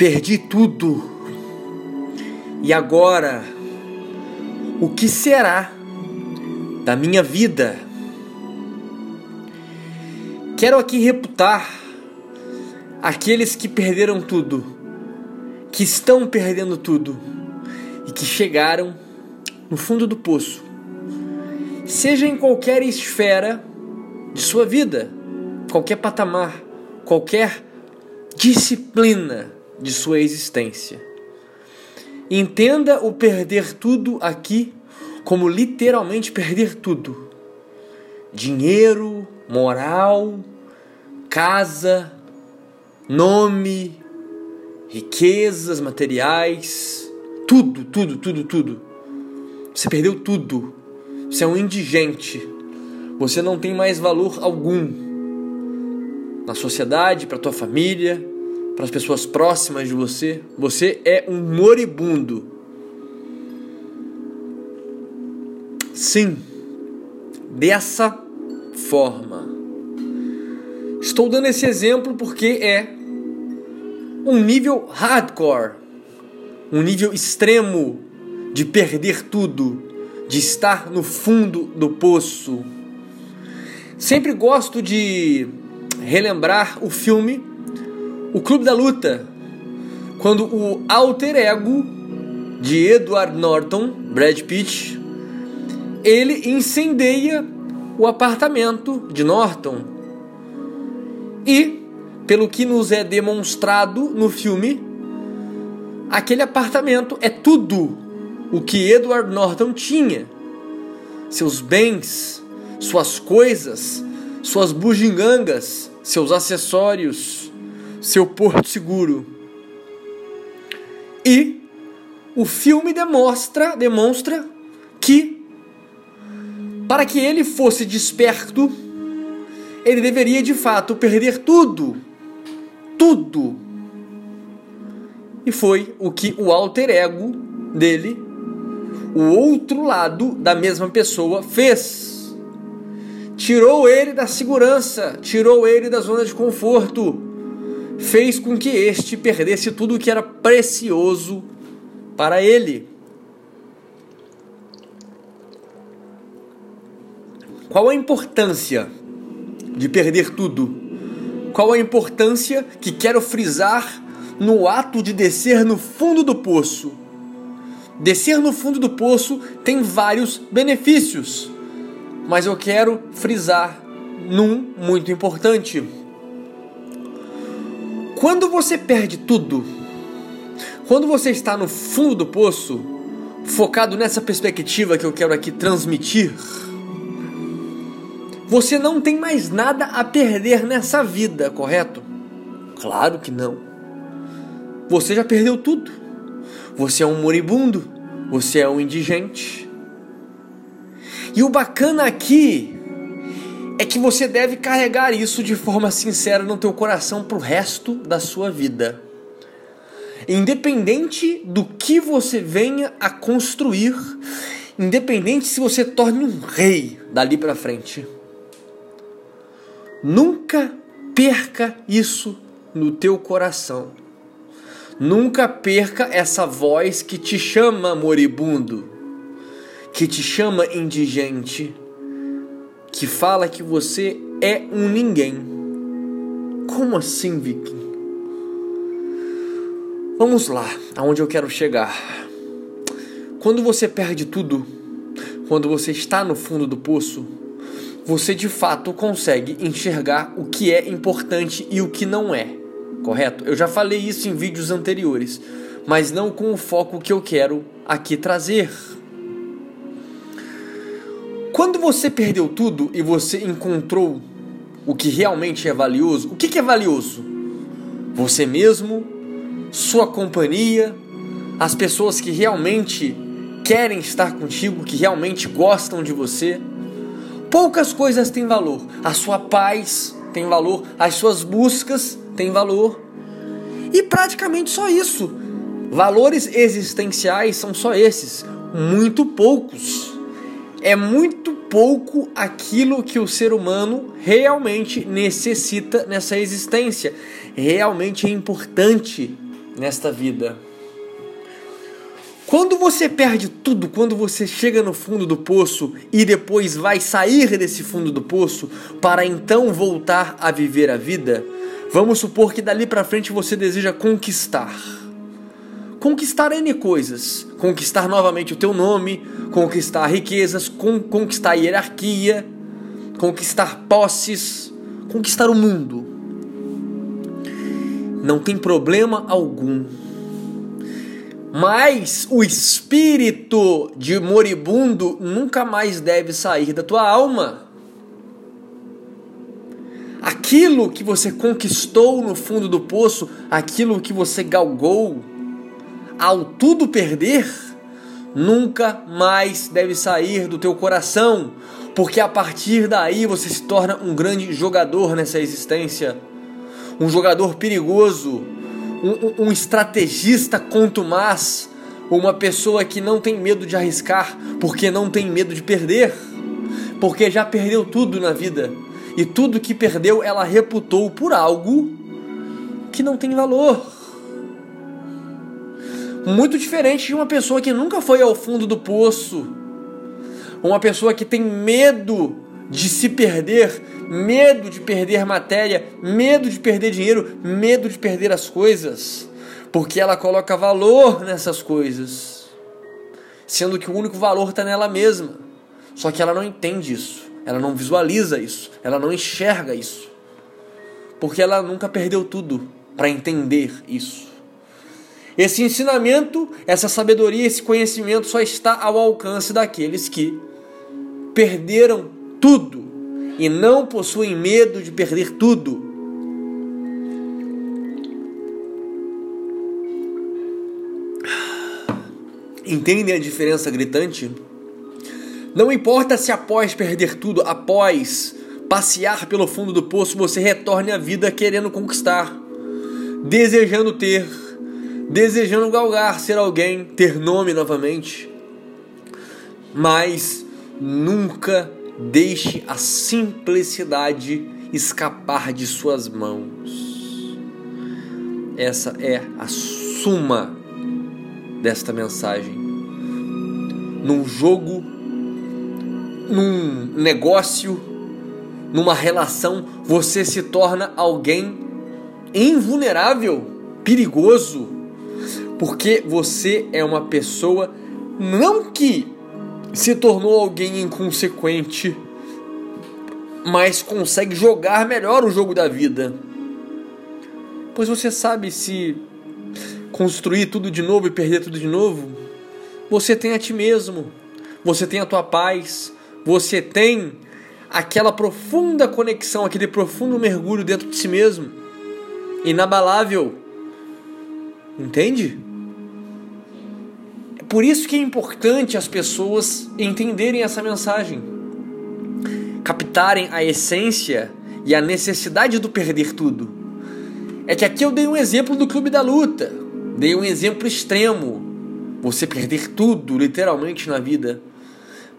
Perdi tudo. E agora, o que será da minha vida? Quero aqui reputar aqueles que perderam tudo, que estão perdendo tudo e que chegaram no fundo do poço, seja em qualquer esfera de sua vida, qualquer patamar, qualquer disciplina de sua existência. Entenda o perder tudo aqui como literalmente perder tudo: dinheiro, moral, casa, nome, riquezas materiais, tudo, tudo, tudo, tudo. Você perdeu tudo. Você é um indigente. Você não tem mais valor algum na sociedade, para tua família, para as pessoas próximas de você. Você é um moribundo. Sim, dessa forma. Estou dando esse exemplo porque é um nível hardcore, um nível extremo de perder tudo, de estar no fundo do poço. Sempre gosto de relembrar o filme O Clube da Luta, quando o alter ego de Edward Norton, Brad Pitt, ele incendeia o apartamento de Norton. E pelo que nos é demonstrado no filme, aquele apartamento é tudo o que Edward Norton tinha. Seus bens, suas coisas, suas bugigangas, seus acessórios, seu porto seguro. E o filme demonstra, demonstra que para que ele fosse desperto, ele deveria de fato perder tudo tudo. E foi o que o alter ego dele, o outro lado da mesma pessoa, fez. Tirou ele da segurança, tirou ele da zona de conforto, fez com que este perdesse tudo o que era precioso para ele. Qual a importância de perder tudo? Qual a importância que quero frisar no ato de descer no fundo do poço? Descer no fundo do poço tem vários benefícios, mas eu quero frisar num muito importante. Quando você perde tudo, quando você está no fundo do poço, focado nessa perspectiva que eu quero aqui transmitir, você não tem mais nada a perder nessa vida, correto? Claro que não. Você já perdeu tudo. Você é um moribundo. Você é um indigente. E o bacana aqui é que você deve carregar isso de forma sincera no teu coração pro resto da sua vida. Independente do que você venha a construir, independente se você torne um rei dali para frente. Nunca perca isso no teu coração. Nunca perca essa voz que te chama moribundo, que te chama indigente, que fala que você é um ninguém. Como assim, Viking? Vamos lá, aonde eu quero chegar. Quando você perde tudo, quando você está no fundo do poço, você de fato consegue enxergar o que é importante e o que não é, correto? Eu já falei isso em vídeos anteriores, mas não com o foco que eu quero aqui trazer. Quando você perdeu tudo e você encontrou o que realmente é valioso, o que, que é valioso? Você mesmo, sua companhia, as pessoas que realmente querem estar contigo, que realmente gostam de você Poucas coisas têm valor. A sua paz tem valor, as suas buscas têm valor. E praticamente só isso. Valores existenciais são só esses, muito poucos. É muito pouco aquilo que o ser humano realmente necessita nessa existência. Realmente é importante nesta vida. Quando você perde tudo, quando você chega no fundo do poço e depois vai sair desse fundo do poço para então voltar a viver a vida, vamos supor que dali para frente você deseja conquistar. Conquistar N coisas, conquistar novamente o teu nome, conquistar riquezas, con conquistar hierarquia, conquistar posses, conquistar o mundo. Não tem problema algum mas o espírito de moribundo nunca mais deve sair da tua alma. Aquilo que você conquistou no fundo do poço, aquilo que você galgou, ao tudo perder, nunca mais deve sair do teu coração, porque a partir daí você se torna um grande jogador nessa existência, um jogador perigoso, um, um estrategista contumaz, uma pessoa que não tem medo de arriscar, porque não tem medo de perder, porque já perdeu tudo na vida e tudo que perdeu ela reputou por algo que não tem valor. Muito diferente de uma pessoa que nunca foi ao fundo do poço, uma pessoa que tem medo de se perder, medo de perder matéria, medo de perder dinheiro, medo de perder as coisas, porque ela coloca valor nessas coisas, sendo que o único valor está nela mesma. Só que ela não entende isso, ela não visualiza isso, ela não enxerga isso, porque ela nunca perdeu tudo para entender isso. Esse ensinamento, essa sabedoria, esse conhecimento só está ao alcance daqueles que perderam tudo e não possuem medo de perder tudo. Entendem a diferença gritante? Não importa se após perder tudo, após passear pelo fundo do poço, você retorne à vida querendo conquistar, desejando ter, desejando galgar ser alguém, ter nome novamente. Mas nunca Deixe a simplicidade escapar de suas mãos. Essa é a suma desta mensagem. Num jogo, num negócio, numa relação, você se torna alguém invulnerável, perigoso, porque você é uma pessoa não que se tornou alguém inconsequente, mas consegue jogar melhor o jogo da vida. Pois você sabe se construir tudo de novo e perder tudo de novo, você tem a ti mesmo, você tem a tua paz, você tem aquela profunda conexão, aquele profundo mergulho dentro de si mesmo, inabalável. Entende? Por isso que é importante as pessoas entenderem essa mensagem, captarem a essência e a necessidade do perder tudo. É que aqui eu dei um exemplo do clube da luta, dei um exemplo extremo, você perder tudo, literalmente na vida.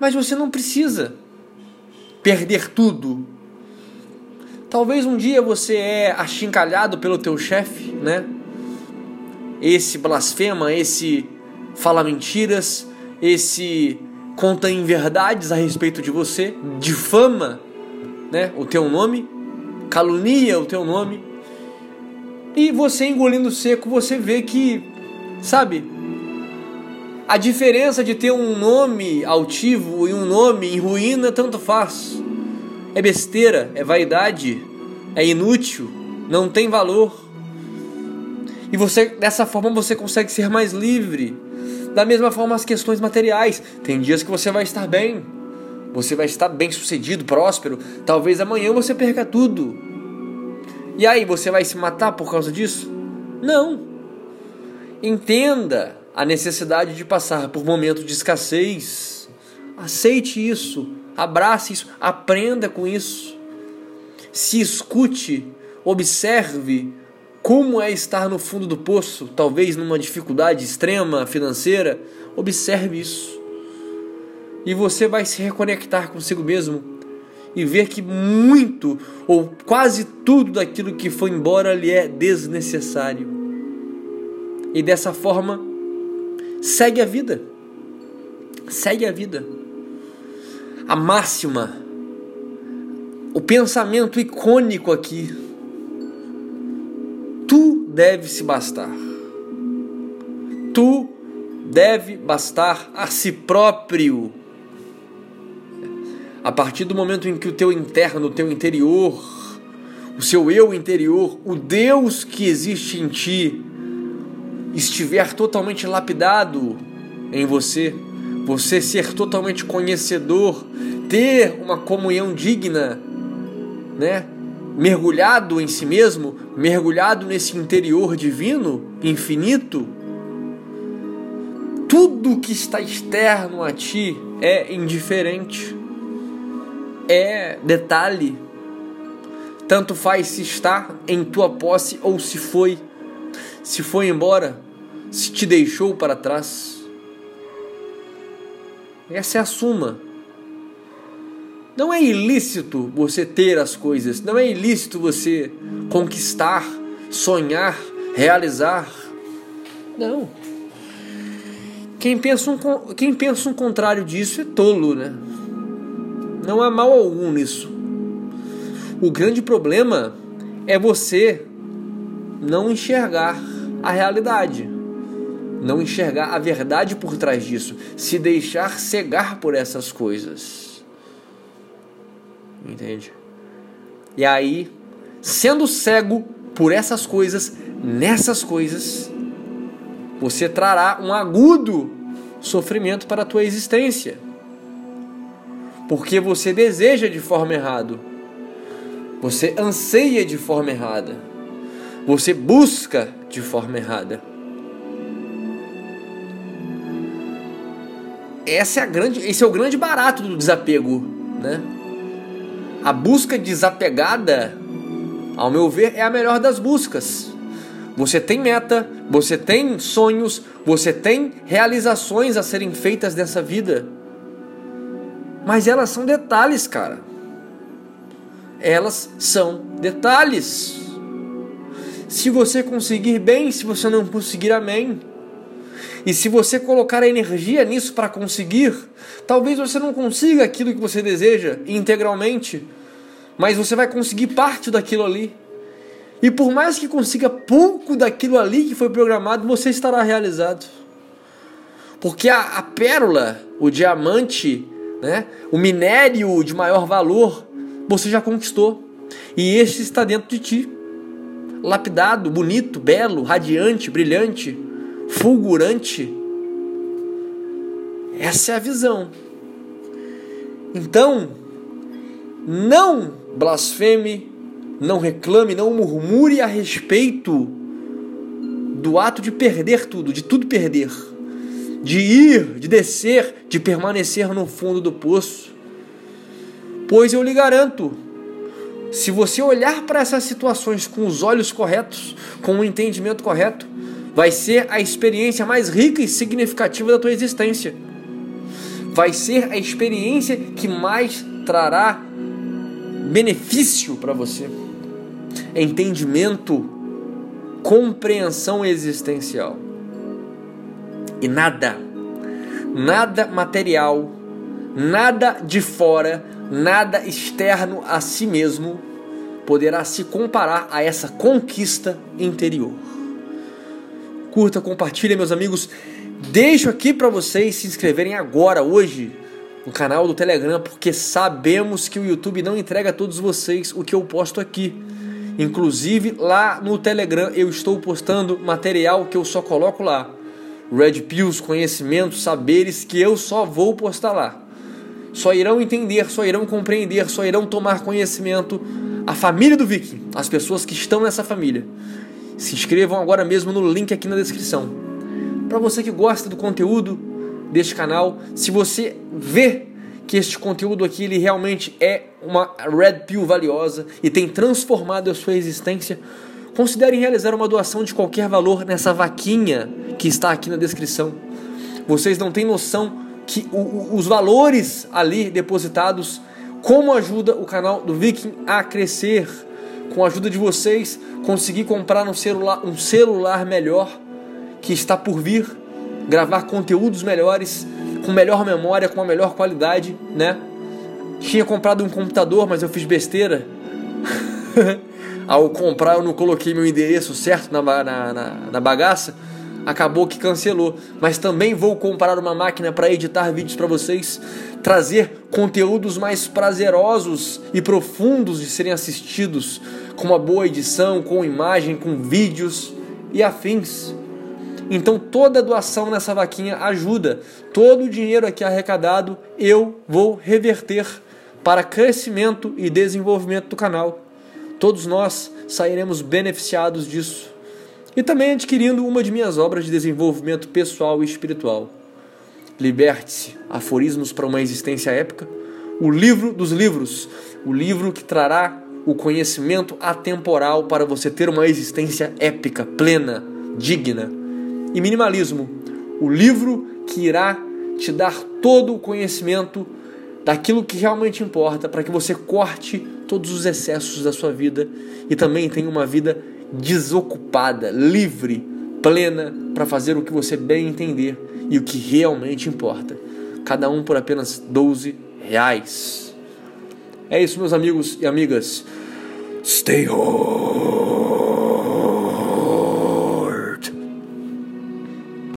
Mas você não precisa perder tudo. Talvez um dia você é achincalhado pelo teu chefe, né? Esse blasfema, esse fala mentiras, esse conta inverdades a respeito de você, difama né, o teu nome, calunia o teu nome. E você engolindo seco, você vê que, sabe, a diferença de ter um nome altivo e um nome em ruína tanto faz. É besteira, é vaidade, é inútil, não tem valor. E você dessa forma você consegue ser mais livre da mesma forma, as questões materiais. Tem dias que você vai estar bem, você vai estar bem sucedido, próspero. Talvez amanhã você perca tudo. E aí, você vai se matar por causa disso? Não. Entenda a necessidade de passar por momentos de escassez. Aceite isso, abrace isso, aprenda com isso. Se escute, observe como é estar no fundo do poço, talvez numa dificuldade extrema financeira? Observe isso. E você vai se reconectar consigo mesmo e ver que muito ou quase tudo daquilo que foi embora lhe é desnecessário. e dessa forma segue a vida. Segue a vida. A máxima, o pensamento icônico aqui. Deve se bastar. Tu deve bastar a si próprio. A partir do momento em que o teu interno, o teu interior, o seu eu interior, o Deus que existe em ti, estiver totalmente lapidado em você, você ser totalmente conhecedor, ter uma comunhão digna, né? Mergulhado em si mesmo, mergulhado nesse interior divino, infinito, tudo que está externo a ti é indiferente, é detalhe. Tanto faz se está em tua posse ou se foi, se foi embora, se te deixou para trás. Essa é a suma. Não é ilícito você ter as coisas, não é ilícito você conquistar, sonhar, realizar. Não. Quem pensa um, quem pensa um contrário disso é tolo, né? Não há mal algum nisso. O grande problema é você não enxergar a realidade, não enxergar a verdade por trás disso, se deixar cegar por essas coisas. Entende? E aí, sendo cego por essas coisas, nessas coisas, você trará um agudo sofrimento para a tua existência. Porque você deseja de forma errada. Você anseia de forma errada. Você busca de forma errada. Essa é a grande, esse é o grande barato do desapego, né? A busca desapegada, ao meu ver, é a melhor das buscas. Você tem meta, você tem sonhos, você tem realizações a serem feitas nessa vida. Mas elas são detalhes, cara. Elas são detalhes. Se você conseguir bem, se você não conseguir, amém. E se você colocar a energia nisso para conseguir, talvez você não consiga aquilo que você deseja integralmente, mas você vai conseguir parte daquilo ali. E por mais que consiga pouco daquilo ali que foi programado, você estará realizado. Porque a, a pérola, o diamante, né, o minério de maior valor, você já conquistou. E este está dentro de ti. Lapidado, bonito, belo, radiante, brilhante, fulgurante. Essa é a visão. Então, não blasfeme não reclame, não murmure a respeito do ato de perder tudo, de tudo perder, de ir, de descer, de permanecer no fundo do poço. Pois eu lhe garanto, se você olhar para essas situações com os olhos corretos, com o entendimento correto, vai ser a experiência mais rica e significativa da tua existência. Vai ser a experiência que mais trará benefício para você entendimento, compreensão existencial. E nada, nada material, nada de fora, nada externo a si mesmo poderá se comparar a essa conquista interior. Curta, compartilha, meus amigos. Deixo aqui para vocês se inscreverem agora, hoje, no canal do Telegram, porque sabemos que o YouTube não entrega a todos vocês o que eu posto aqui. Inclusive lá no Telegram eu estou postando material que eu só coloco lá. Red Pills, conhecimentos, saberes que eu só vou postar lá. Só irão entender, só irão compreender, só irão tomar conhecimento a família do Viking, as pessoas que estão nessa família. Se inscrevam agora mesmo no link aqui na descrição. Para você que gosta do conteúdo deste canal, se você vê que este conteúdo aqui ele realmente é uma red pill valiosa e tem transformado a sua existência, considere realizar uma doação de qualquer valor nessa vaquinha que está aqui na descrição. Vocês não têm noção que o, o, os valores ali depositados, como ajuda o canal do Viking a crescer, com a ajuda de vocês, conseguir comprar um celular, um celular melhor que está por vir, gravar conteúdos melhores, com melhor memória, com a melhor qualidade, né? Tinha comprado um computador, mas eu fiz besteira. Ao comprar, eu não coloquei meu endereço certo na, na, na, na bagaça. Acabou que cancelou. Mas também vou comprar uma máquina para editar vídeos para vocês, trazer conteúdos mais prazerosos e profundos de serem assistidos, com uma boa edição, com imagem, com vídeos e afins. Então toda doação nessa vaquinha ajuda. Todo o dinheiro aqui arrecadado eu vou reverter para crescimento e desenvolvimento do canal. Todos nós sairemos beneficiados disso. E também adquirindo uma de minhas obras de desenvolvimento pessoal e espiritual. Liberte-se, aforismos para uma existência épica. O livro dos livros, o livro que trará o conhecimento atemporal para você ter uma existência épica, plena, digna e minimalismo, o livro que irá te dar todo o conhecimento daquilo que realmente importa para que você corte todos os excessos da sua vida e também tenha uma vida desocupada, livre, plena para fazer o que você bem entender e o que realmente importa. Cada um por apenas 12 reais. É isso, meus amigos e amigas. Stay home.